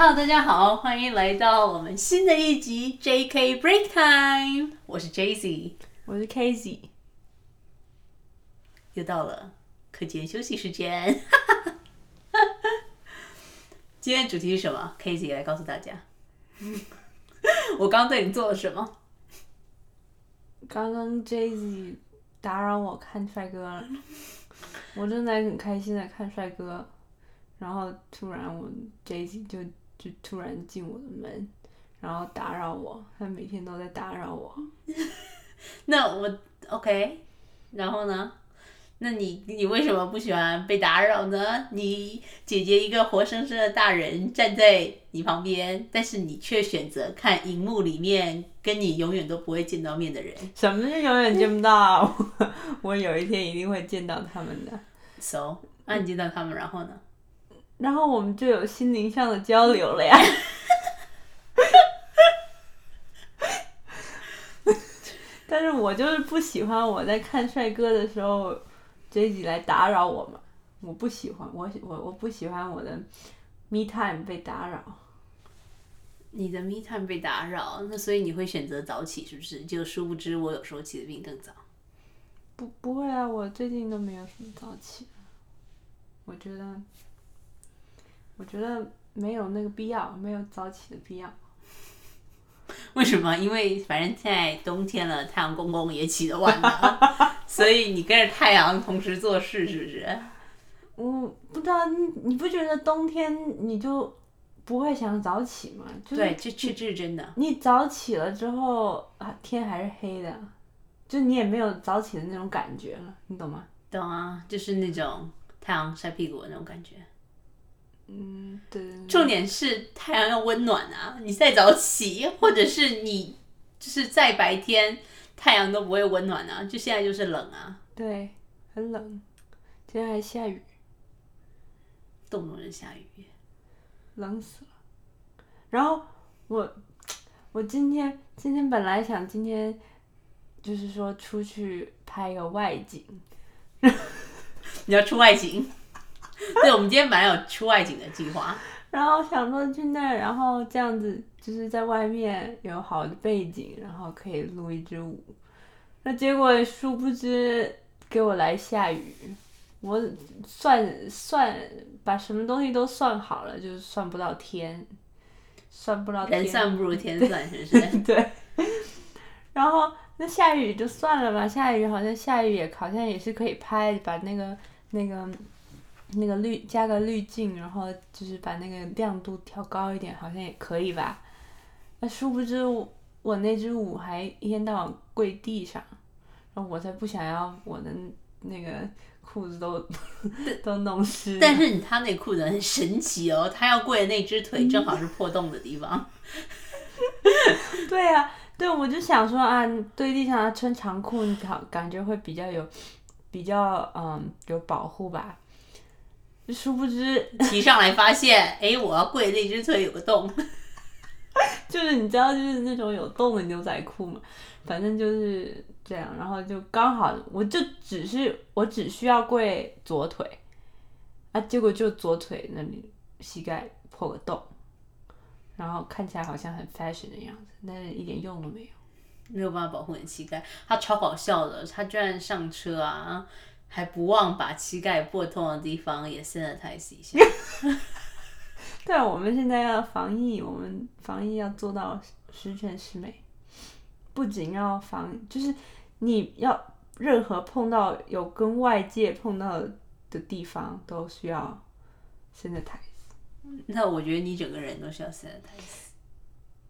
Hello，大家好，欢迎来到我们新的一集 JK Break Time。我是 Jay-Z，我是 k a z y 又到了课间休息时间。今天主题是什么 k a z y 来告诉大家。我刚刚对你做了什么？刚刚 Jay-Z 打扰我看帅哥了，我正在很开心的看帅哥，然后突然我 Jay-Z 就就突然进我的门，然后打扰我，他每天都在打扰我。那我 OK，然后呢？那你你为什么不喜欢被打扰呢？你姐姐一个活生生的大人站在你旁边，但是你却选择看荧幕里面跟你永远都不会见到面的人。什么是永远见不到？我有一天一定会见到他们的。So，那你见到他们，然后呢？然后我们就有心灵上的交流了呀。但是我就是不喜欢我在看帅哥的时候，J 来打扰我嘛，我不喜欢，我我我不喜欢我的 me time 被打扰。你的 me time 被打扰，那所以你会选择早起，是不是？就殊不知我有时候起的比你更早。不不会啊，我最近都没有什么早起，我觉得，我觉得没有那个必要，没有早起的必要。为什么？因为反正现在冬天了，太阳公公也起得晚了，所以你跟着太阳同时做事，是不是？我不知道你你不觉得冬天你就不会想早起吗？就是对，这这这是真的。你早起了之后啊，天还是黑的，就你也没有早起的那种感觉了，你懂吗？懂啊，就是那种太阳晒屁股的那种感觉。嗯，对。重点是太阳要温暖啊！你再早起，或者是你就是在白天，太阳都不会温暖啊。就现在就是冷啊，对，很冷，今天还下雨，动不动就下雨。冷死了。然后我我今天今天本来想今天就是说出去拍一个外景，你要出外景？对，我们今天本来有出外景的计划。然后想说去那儿，然后这样子就是在外面有好的背景，然后可以录一支舞。那结果殊不知给我来下雨，我算算把什么东西都算好了，就是算不到天，算不到天。人算不如 天算，是不是？对。然后那下雨就算了吧，下雨好像下雨也好像也是可以拍，把那个那个。那个滤加个滤镜，然后就是把那个亮度调高一点，好像也可以吧。那殊不知我我那支舞还一天到晚跪地上，然后我才不想要我的那个裤子都 都弄湿。但是他那裤子很神奇哦，他要跪的那只腿正好是破洞的地方。对呀、啊，对，我就想说啊，跪地上穿长裤，你好感觉会比较有比较嗯有保护吧。殊不知 骑上来发现，哎，我要跪那只腿有个洞，就是你知道，就是那种有洞的牛仔裤嘛，反正就是这样，然后就刚好，我就只是我只需要跪左腿，啊，结果就左腿那里膝盖破个洞，然后看起来好像很 fashion 的样子，但是一点用都没有，没有办法保护你膝盖，他超搞笑的，他居然上车啊。还不忘把膝盖破痛的地方也 sanitize 一下。对啊，我们现在要防疫，我们防疫要做到十全十美。不仅要防，就是你要任何碰到有跟外界碰到的地方都需要 sanitize。那我觉得你整个人都需要 sanitize。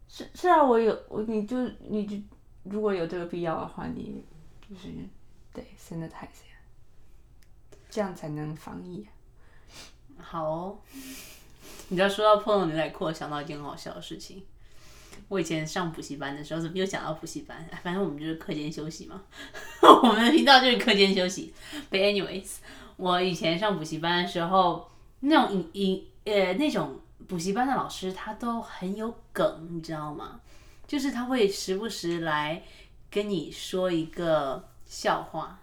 是是啊，我有我你就你就如果有这个必要的话，你就是得 sanitize。这样才能防疫、好、哦，你知道说到破洞牛仔裤，想到一件很好笑的事情。我以前上补习班的时候，怎么又讲到补习班？反正我们就是课间休息嘛，我们的频道就是课间休息。But anyways，我以前上补习班的时候，那种影影呃那种补习班的老师，他都很有梗，你知道吗？就是他会时不时来跟你说一个笑话。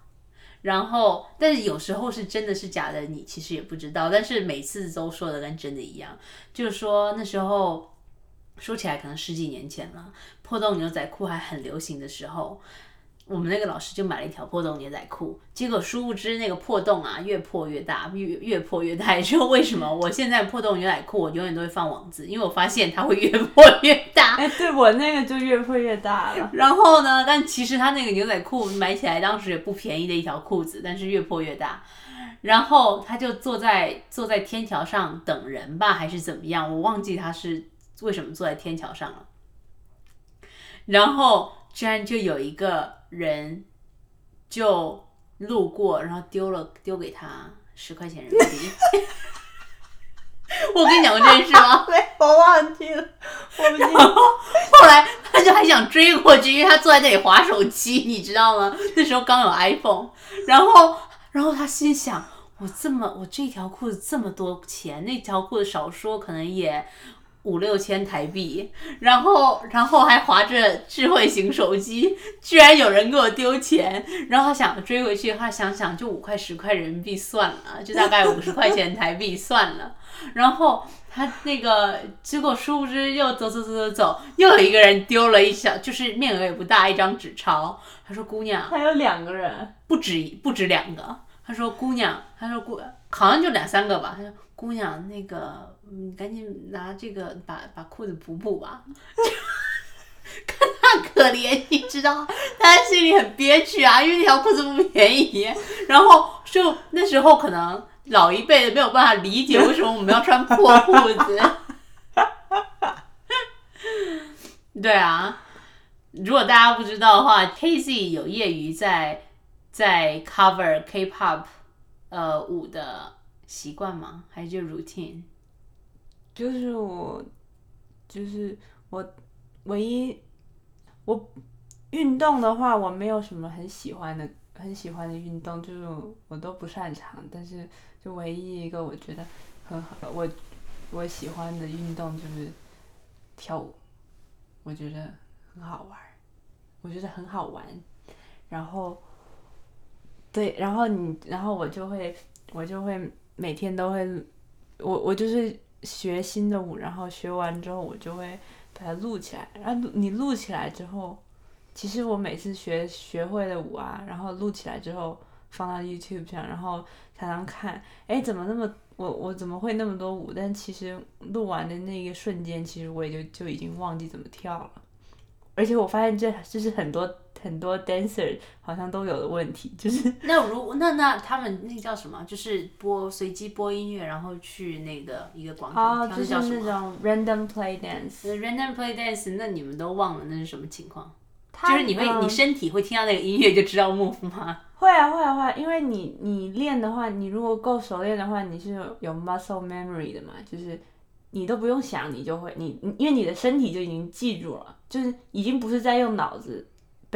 然后，但是有时候是真的是假的，你其实也不知道。但是每次都说的跟真的一样，就是说那时候说起来可能十几年前了，破洞牛仔裤还很流行的时候。我们那个老师就买了一条破洞牛仔裤，结果殊不知那个破洞啊越破越大，越越破越大。也就为什么我现在破洞牛仔裤我永远都会放网子，因为我发现它会越破越大。哎，对我那个就越破越大了。然后呢，但其实它那个牛仔裤买起来当时也不便宜的一条裤子，但是越破越大。然后他就坐在坐在天桥上等人吧，还是怎么样？我忘记他是为什么坐在天桥上了。然后居然就有一个。人就路过，然后丢了丢给他十块钱人民币。我跟你讲过这件事吗？没，我忘记了。我不记得。后来他就还想追过去，因为他坐在那里划手机，你知道吗？那时候刚有 iPhone。然后，然后他心想：我这么，我这条裤子这么多钱，那条裤子少说可能也。五六千台币，然后然后还划着智慧型手机，居然有人给我丢钱，然后他想追回去，他想想就五块十块人民币算了，就大概五十块钱台币算了，然后他那个结果殊不知又走走走走走，又有一个人丢了一小，就是面额也不大一张纸钞，他说姑娘，还有两个人，不止不止两个，他说姑娘，他说姑好像就两三个吧，他说姑娘那个。你赶紧拿这个把把裤子补补吧，看他可怜，你知道，他心里很憋屈啊，因为那条裤子不便宜。然后就那时候可能老一辈的没有办法理解为什么我们要穿破裤子。对啊，如果大家不知道的话，K.Z 有业余在在 cover K-pop 呃舞的习惯吗？还是就 routine？就是我，就是我唯一我运动的话，我没有什么很喜欢的很喜欢的运动，就是我都不擅长。但是就唯一一个我觉得很好，我我喜欢的运动就是跳舞，我觉得很好玩，我觉得很好玩。然后对，然后你，然后我就会我就会每天都会，我我就是。学新的舞，然后学完之后我就会把它录起来。然后你录起来之后，其实我每次学学会的舞啊，然后录起来之后放到 YouTube 上，然后才能看，哎，怎么那么我我怎么会那么多舞？但其实录完的那一瞬间，其实我也就就已经忘记怎么跳了。而且我发现这这是很多。很多 dancer 好像都有的问题，就是那如那那他们那叫什么？就是播随机播音乐，然后去那个一个广场，哦，就是那种 random play dance。random play dance，那你们都忘了那是什么情况？就是你会你身体会听到那个音乐就知道 move 吗？会啊会啊会啊，因为你你练的话，你如果够熟练的话，你是有 muscle memory 的嘛，就是你都不用想，你就会你因为你的身体就已经记住了，就是已经不是在用脑子。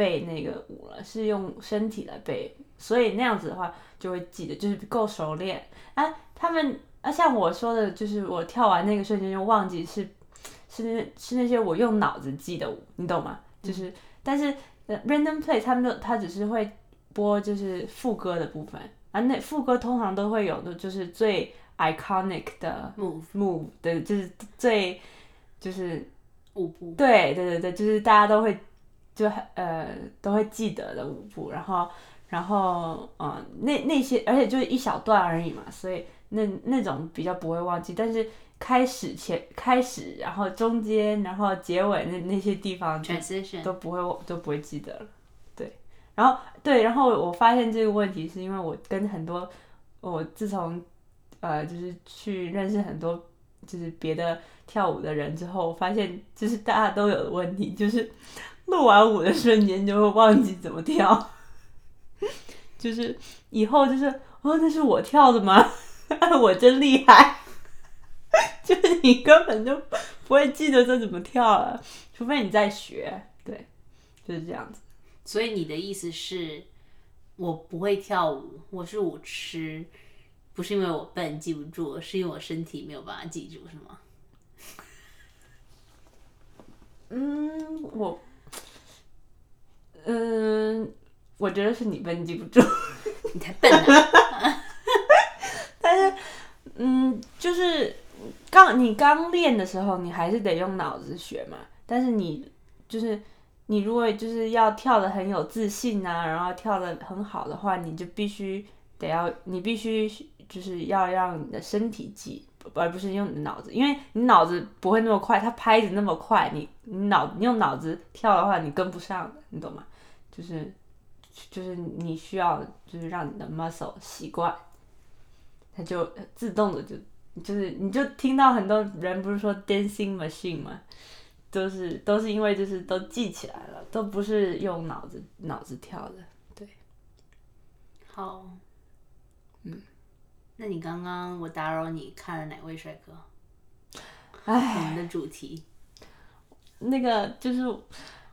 背那个舞了，是用身体来背，所以那样子的话就会记得，就是够熟练啊。他们啊，像我说的，就是我跳完那个瞬间就忘记是是那是那些我用脑子记的舞，你懂吗？就是但是 random play 他们都他只是会播就是副歌的部分啊，那副歌通常都会有的就是最 iconic 的 move move 的，就是最就是舞步，对对对对，就是大家都会。就呃都会记得的舞步，然后然后嗯那那些而且就是一小段而已嘛，所以那那种比较不会忘记。但是开始前开始，然后中间，然后结尾那那些地方都不会都不会记得了。对，然后对，然后我发现这个问题是因为我跟很多我自从呃就是去认识很多就是别的跳舞的人之后，我发现就是大家都有的问题就是。录完舞的瞬间就会忘记怎么跳，就是以后就是哦，那是我跳的吗？我真厉害，就是你根本就不会记得这怎么跳了，除非你在学。对，就是这样子。所以你的意思是，我不会跳舞，我是舞痴，不是因为我笨记不住，是因为我身体没有办法记住，是吗？嗯，我。嗯，我觉得是你笨，记不住。你才笨呢、但是，嗯，就是刚你刚练的时候，你还是得用脑子学嘛。但是你就是你如果就是要跳的很有自信啊，然后跳的很好的话，你就必须得要，你必须就是要让你的身体记，而不是用你的脑子，因为你脑子不会那么快，它拍子那么快，你你脑你用脑子跳的话，你跟不上的，你懂吗？就是就是你需要就是让你的 muscle 习惯。它就自动的就就是你就听到很多人不是说 dancing machine 吗？都是都是因为就是都记起来了，都不是用脑子脑子跳的。对好，嗯，那你刚刚我打扰你看了哪位帅哥？哎，我们的主题那个就是，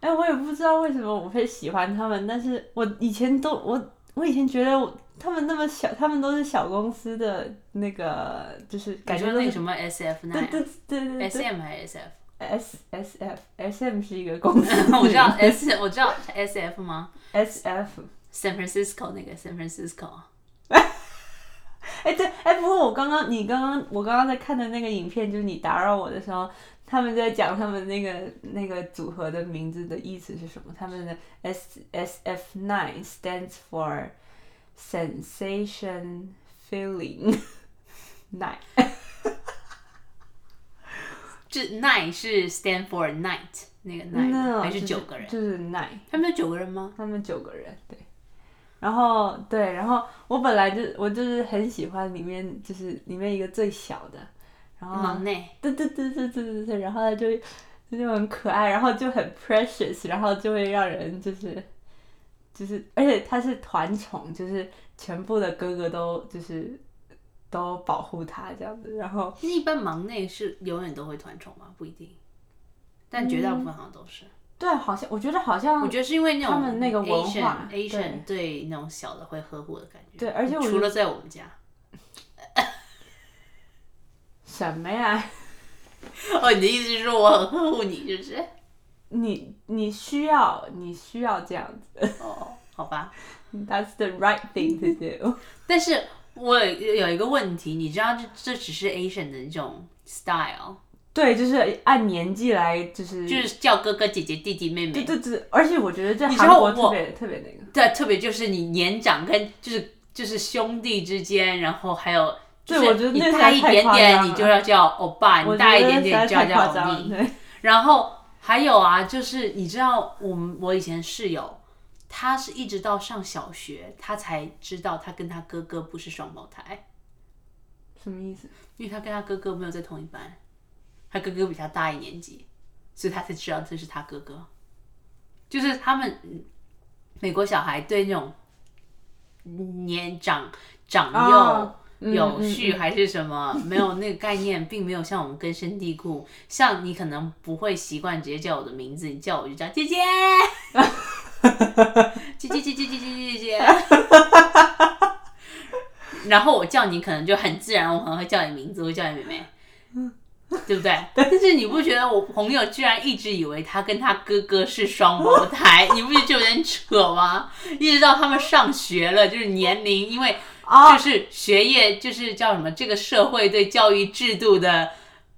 哎，我也不知道为什么我会喜欢他们，但是我以前都我我以前觉得我他们那么小，他们都是小公司的那个，就是感觉那个什么 S F 对对对对对 S M 还是 S F？S S F S M 是一个公司，我知道 S 我知道 S F 吗 S F。？San Francisco 那个 San Francisco。哎，对，哎，不过我刚刚你刚刚我刚刚在看的那个影片，就是你打扰我的时候，他们在讲他们那个那个组合的名字的意思是什么？他们的 S S F nine stands for sensation feeling nine。这 nine 是 stand for night 那个 nine 吗还是九个人？就是 nine。他们有九个人吗？他们九个人，对。然后对，然后我本来就我就是很喜欢里面就是里面一个最小的，然后忙内。对对对对对对对，然后他就就很可爱，然后就很 precious，然后就会让人就是就是，而且他是团宠，就是全部的哥哥都就是都保护他这样子，然后那一般忙内是永远都会团宠吗？不一定，但绝大部分好像都是。对，好像我觉得好像我觉得是因为那种他们那个文化 Asian Asian 对那种小的会呵护的感觉。对而且我除了在我们家，什么呀？哦，你的意思是说我很呵护你，是不是？你你需要你需要这样子 哦，好吧。，That's the right thing to do。但是我有有一个问题，你知道这这只是 Asian 的一种 style，对，就是按年纪来，就是就是叫哥哥姐姐弟弟妹妹。对对对，而且我觉得在你知道我韩国特别特别那个。对，特别就是你年长跟就是就是兄弟之间，然后还有。对我觉得你大一点点，你就要叫欧巴；你大一点点就要叫欧尼。对，然后还有啊，就是你知道，我们我以前室友，他是一直到上小学，他才知道他跟他哥哥不是双胞胎，什么意思？因为他跟他哥哥没有在同一班，他哥哥比他大一年级，所以他才知道这是他哥哥。就是他们嗯美国小孩对那种年长长幼。哦有序还是什么，没有那个概念，并没有像我们根深蒂固。像你可能不会习惯直接叫我的名字，你叫我就叫 姐姐，姐姐姐姐姐姐姐姐姐。然后我叫你可能就很自然，我可能会叫你名字，我会叫你妹妹，对不对？但是你不觉得我朋友居然一直以为他跟他哥哥是双胞胎，你不觉得就有点扯吗？一直到他们上学了，就是年龄，因为哦就是学业，就是叫什么？这个社会对教育制度的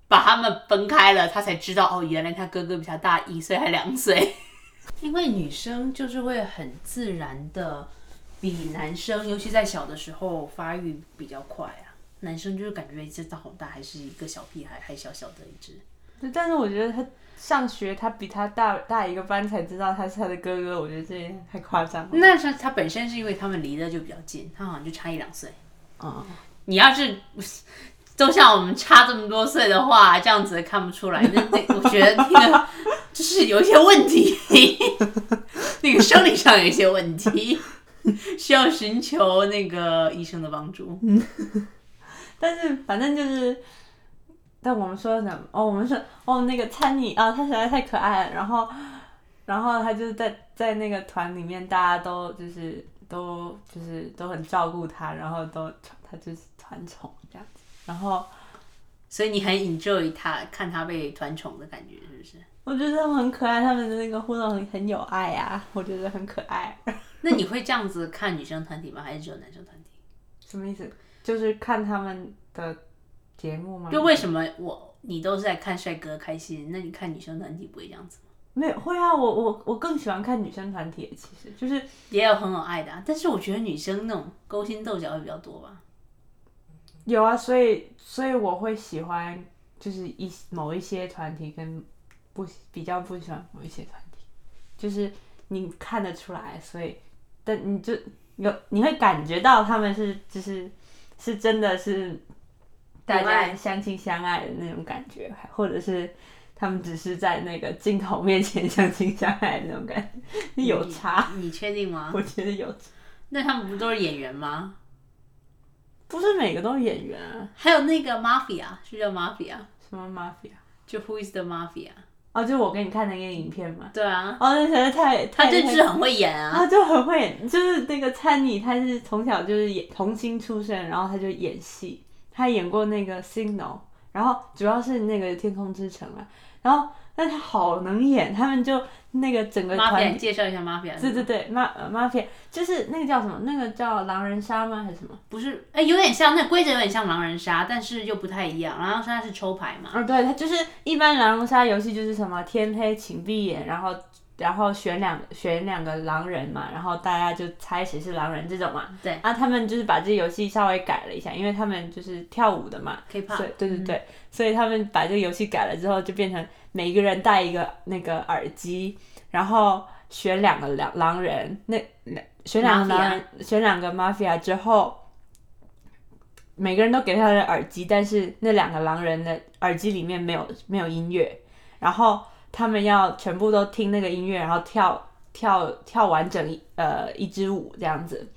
把他们分开了，他才知道哦，原来他哥哥比他大一岁还两岁。因为女生就是会很自然的比男生，尤其在小的时候发育比较快啊。男生就是感觉这到好大，还是一个小屁孩，还小小的一只。对但是我觉得他上学，他比他大大一个班才知道他是他的哥哥，我觉得这也太夸张了。那是他本身是因为他们离得就比较近，他好像就差一两岁。啊、你要是都像我们差这么多岁的话，这样子看不出来，那那我觉得那个就是有一些问题，那个生理上有一些问题，需要寻求那个医生的帮助。但是反正就是，但我们说什么？哦，我们说哦，那个餐饮啊，他实在太可爱了。然后，然后他就是在在那个团里面，大家都就是都就是都很照顾他，然后都他就是团宠这样子。然后所以你很 enjoy 他看他被团宠的感觉，是不是？我觉得他们很可爱，他们的那个互动很很有爱啊，我觉得很可爱。那你会这样子看女生团体吗？还是只有男生团体？什么意思？就是看他们的节目吗？就为什么我你都是在看帅哥开心，那你看女生团体不会这样子吗？没有会啊，我我我更喜欢看女生团体，其实就是也有很有爱的、啊，但是我觉得女生那种勾心斗角会比较多吧。有啊，所以所以我会喜欢就是一某一些团体跟不比较不喜欢某一些团体，就是你看得出来，所以但你就有你会感觉到他们是就是是真的是大家相亲相爱的那种感觉，还或者是他们只是在那个镜头面前相亲相爱的那种感觉，有差，你确定吗？我觉得有差，那他们不都是演员吗？不是每个都是演员啊，还有那个 Mafia 是叫 Mafia，什么 mafia。就 Who is the Mafia？哦，就我给你看那个影片嘛。对啊，哦，那实在太太他就就是很会演啊。他就很会演，就是那个灿妮，他是从小就是演童星出身，然后他就演戏，他演过那个 Signal，然后主要是那个天空之城啊，然后但他好能演，他们就那个整个团你，介绍一下。对对对，马呃 mafia 就是那个叫什么？那个叫狼人杀吗？还是什么？不是，哎、有点像，那规则有点像狼人杀，但是又不太一样。狼人杀是抽牌嘛，嗯，对，他就是一般狼人杀游戏就是什么天黑请闭眼，然后然后选两选两个狼人嘛，然后大家就猜谁是狼人这种嘛。对。啊，他们就是把这游戏稍微改了一下，因为他们就是跳舞的嘛，K-pop 所以对对对，所以他们把这个游戏改了之后，就变成每个人戴一个那个耳机，然后选两个狼狼人，那两选两个狼人，选两个 mafia 之后。每个人都给他的耳机，但是那两个狼人的耳机里面没有没有音乐，然后他们要全部都听那个音乐，然后跳跳跳完整一呃一支舞这样子，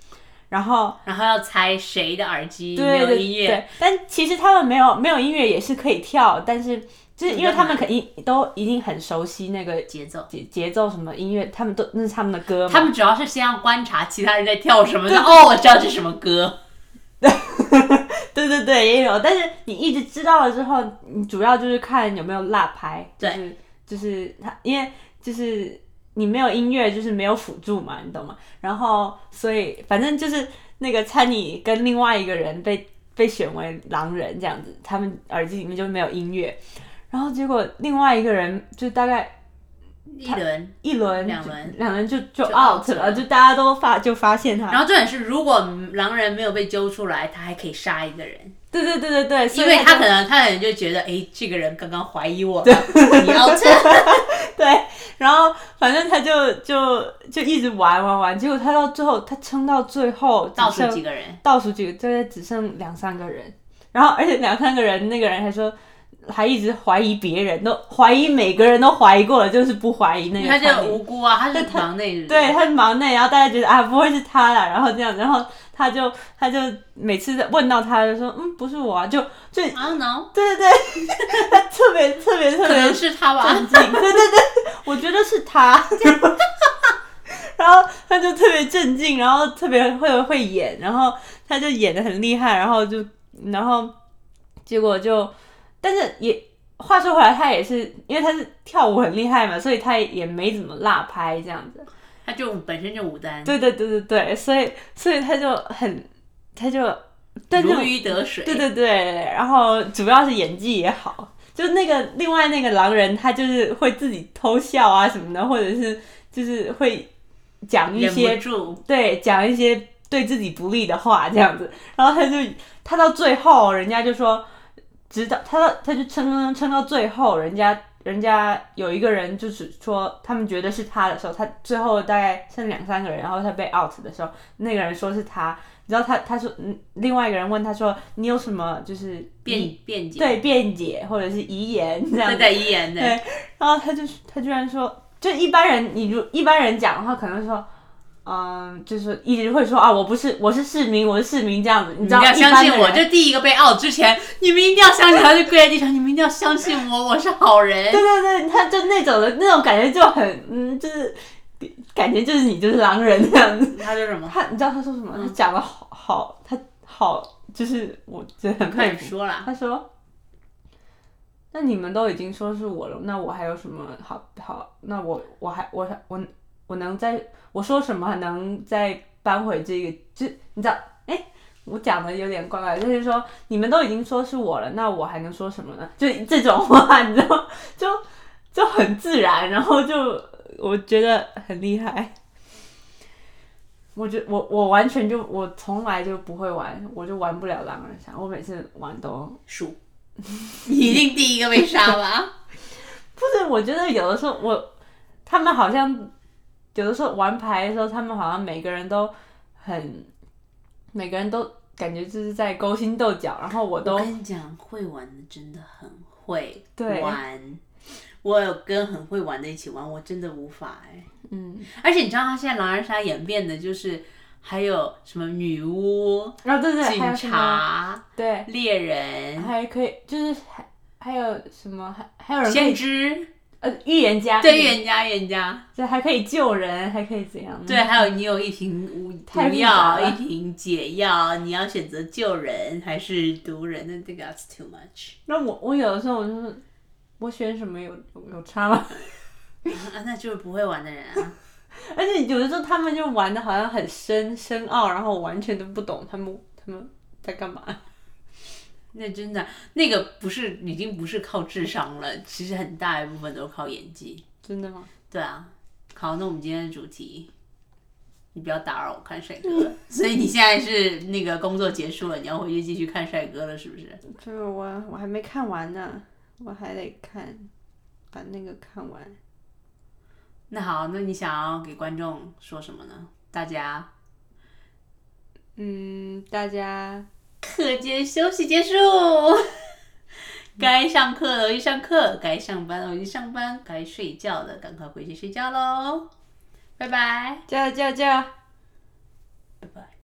然后然后要猜谁的耳机没对对有音乐，对，但其实他们没有没有音乐也是可以跳，但是就是因为他们肯定都已经很熟悉那个节奏。节节奏什么音乐，他们都那是他们的歌嘛，他们主要是先要观察其他人在跳什么，哦，我知道这是什么歌。对对对，也有，但是你一直知道了之后，你主要就是看有没有落拍，就对。是就是他，因为就是你没有音乐，就是没有辅助嘛，你懂吗？然后所以反正就是那个参你跟另外一个人被被选为狼人这样子，他们耳机里面就没有音乐，然后结果另外一个人就大概一轮，一轮两轮。两轮就就就 out 了就大家都发就发现他，然后重点是，如果狼人没有被揪出来，他还可以杀一个人，对对对对对，所因为他可能他可能就觉得，哎，这个人刚刚怀疑我。了，你要这，对，然后反正他就就就一直玩玩玩，结果他到最后他撑到最后倒数几个人，倒数几个，大概只剩两三个人，然后而且两三个人那个人还说。还一直怀疑别人，都怀疑每个人都怀疑过了，就是不怀疑那个他就无辜啊，他是忙内人，对，他是忙内，然后大家觉得啊不会是他啦，然后这样，然后他就他就每次问到他就说嗯不是我啊，就就 know，对对对，他特别特别特别可能是他吧，对对对，我觉得是他。然后他就特别镇静，然后特别会会演，然后他就演的很厉害，然后就然后结果就，但是也话说回来，他也是因为他是跳舞很厉害嘛，所以他也没怎么落拍这样子。他就本身就舞担，对对对对对，所以所以他就很，他就但是如鱼得水，对对对，然后主要是演技也好，就那个另外那个狼人，他就是会自己偷笑啊什么的，或者是就是会讲一些，对讲一些对自己不利的话这样子，然后他就他到最后，人家就说，直到他到他就撑撑撑到最后，人家人家有一个人就是说他们觉得是他的时候，他最后大概剩两三个人，然后他被 out 的时候，那个人说是他。你知道他他说，嗯，另外一个人问他说，你有什么就是辩辩解，对辩解或者是遗言这样子，对对遗言的，对然后他就他居然说，就一般人，你如一般人讲的话，可能说，嗯，就是一直会说啊，我不是，我是市民，我是市民这样子，你知道，你要相信我，就第一个被 out 之前，你们一定要相信，他就跪在地上，你们一定要相信我，我是好人。对对对，他就那种的那种感觉就很，嗯，就是感觉就是你就是狼人这样子。他说什么？他你知道他说什么？他讲的好好，他好，就是我觉得很快佩服。点说了，他说：“那你们都已经说是我了，那我还有什么好好？那我我还我我我我能再我说什么还能再搬回这个，就你知道，哎，我讲的有点怪怪，就是说你们都已经说是我了，那我还能说什么呢？就这种话，你知道，就就很自然，然后就我觉得很厉害。我觉我我完全就我从来就不会玩，我就玩不了狼人杀，我每次玩都输，你一定第一个被杀吧？不是，我觉得有的时候我他们好像有的时候玩牌的时候，他们好像每个人都很每个人都感觉就是在勾心斗角，然后我都我跟你讲，会玩的真的很会对。玩。我有跟很会玩的一起玩，我真的无法哎、嗯，而且你知道，他现在狼人杀演变的就是还有什么女巫、然后对对，警察、对，猎人、还可以就是还还有什么还还有人先知，呃预言家，对，预预言家、预言家，这还可以救人，还可以怎样？对，还有你有一瓶毒药，一瓶解药，你要选择救人还是毒人？那这个 that's too much 那我我有的时候我就是我选什么有有有差吗？啊，那就是不会玩的人啊。而且有的时候他们就玩的好像很深深奥，然后我完全都不懂他们他们在干嘛。那真的，那个不是已经不是靠智商了，其实很大一部分都靠演技。真的吗？对啊，好，那我们今天的主题，你不要打扰我看帅哥。所以你现在是那个工作结束了，你要回去继续看帅哥了，是不是？这个我我还没看完呢，我还得看，把那个看完。那好，那你想要给观众说什么呢？大家嗯，大家课间休息结束，该上课了我去上课，该上班了我去上班，该睡觉了赶快回去睡觉喽。拜拜，加油加油加油！拜拜。